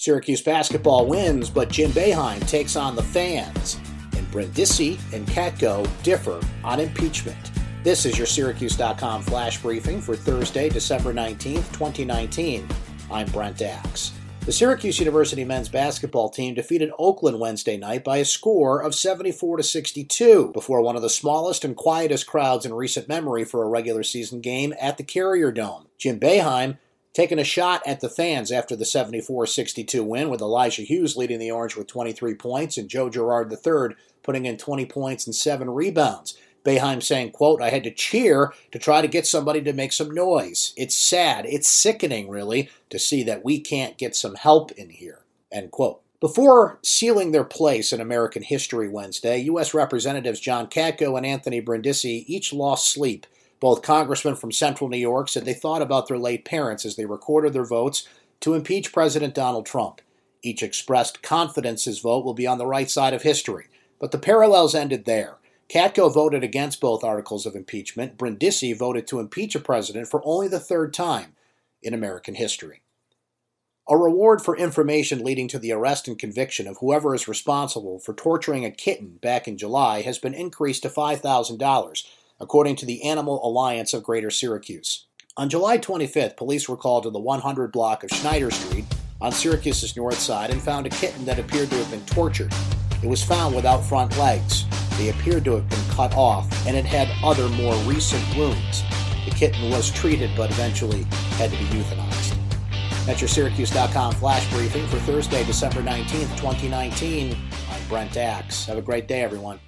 Syracuse basketball wins, but Jim Boeheim takes on the fans. And Brindisi and Katko differ on impeachment. This is your Syracuse.com flash briefing for Thursday, December 19th, 2019. I'm Brent Axe. The Syracuse University men's basketball team defeated Oakland Wednesday night by a score of 74 to 62 before one of the smallest and quietest crowds in recent memory for a regular season game at the Carrier Dome. Jim Boeheim taking a shot at the fans after the 74 62 win, with Elijah Hughes leading the Orange with 23 points and Joe Girard III putting in 20 points and 7 rebounds. Boeheim saying, quote, I had to cheer to try to get somebody to make some noise. It's sad, it's sickening, really, to see that we can't get some help in here, end quote. Before sealing their place in American History Wednesday, U.S. Representatives John Katko and Anthony Brindisi each lost sleep both congressmen from central New York said they thought about their late parents as they recorded their votes to impeach President Donald Trump. Each expressed confidence his vote will be on the right side of history, but the parallels ended there. Katko voted against both articles of impeachment. Brindisi voted to impeach a president for only the third time in American history. A reward for information leading to the arrest and conviction of whoever is responsible for torturing a kitten back in July has been increased to $5,000 according to the Animal Alliance of Greater Syracuse. On July 25th, police were called to the 100 block of Schneider Street on Syracuse's north side and found a kitten that appeared to have been tortured. It was found without front legs. They appeared to have been cut off, and it had other more recent wounds. The kitten was treated but eventually had to be euthanized. That's your Syracuse.com flash briefing for Thursday, December 19th, 2019. I'm Brent Axe. Have a great day, everyone.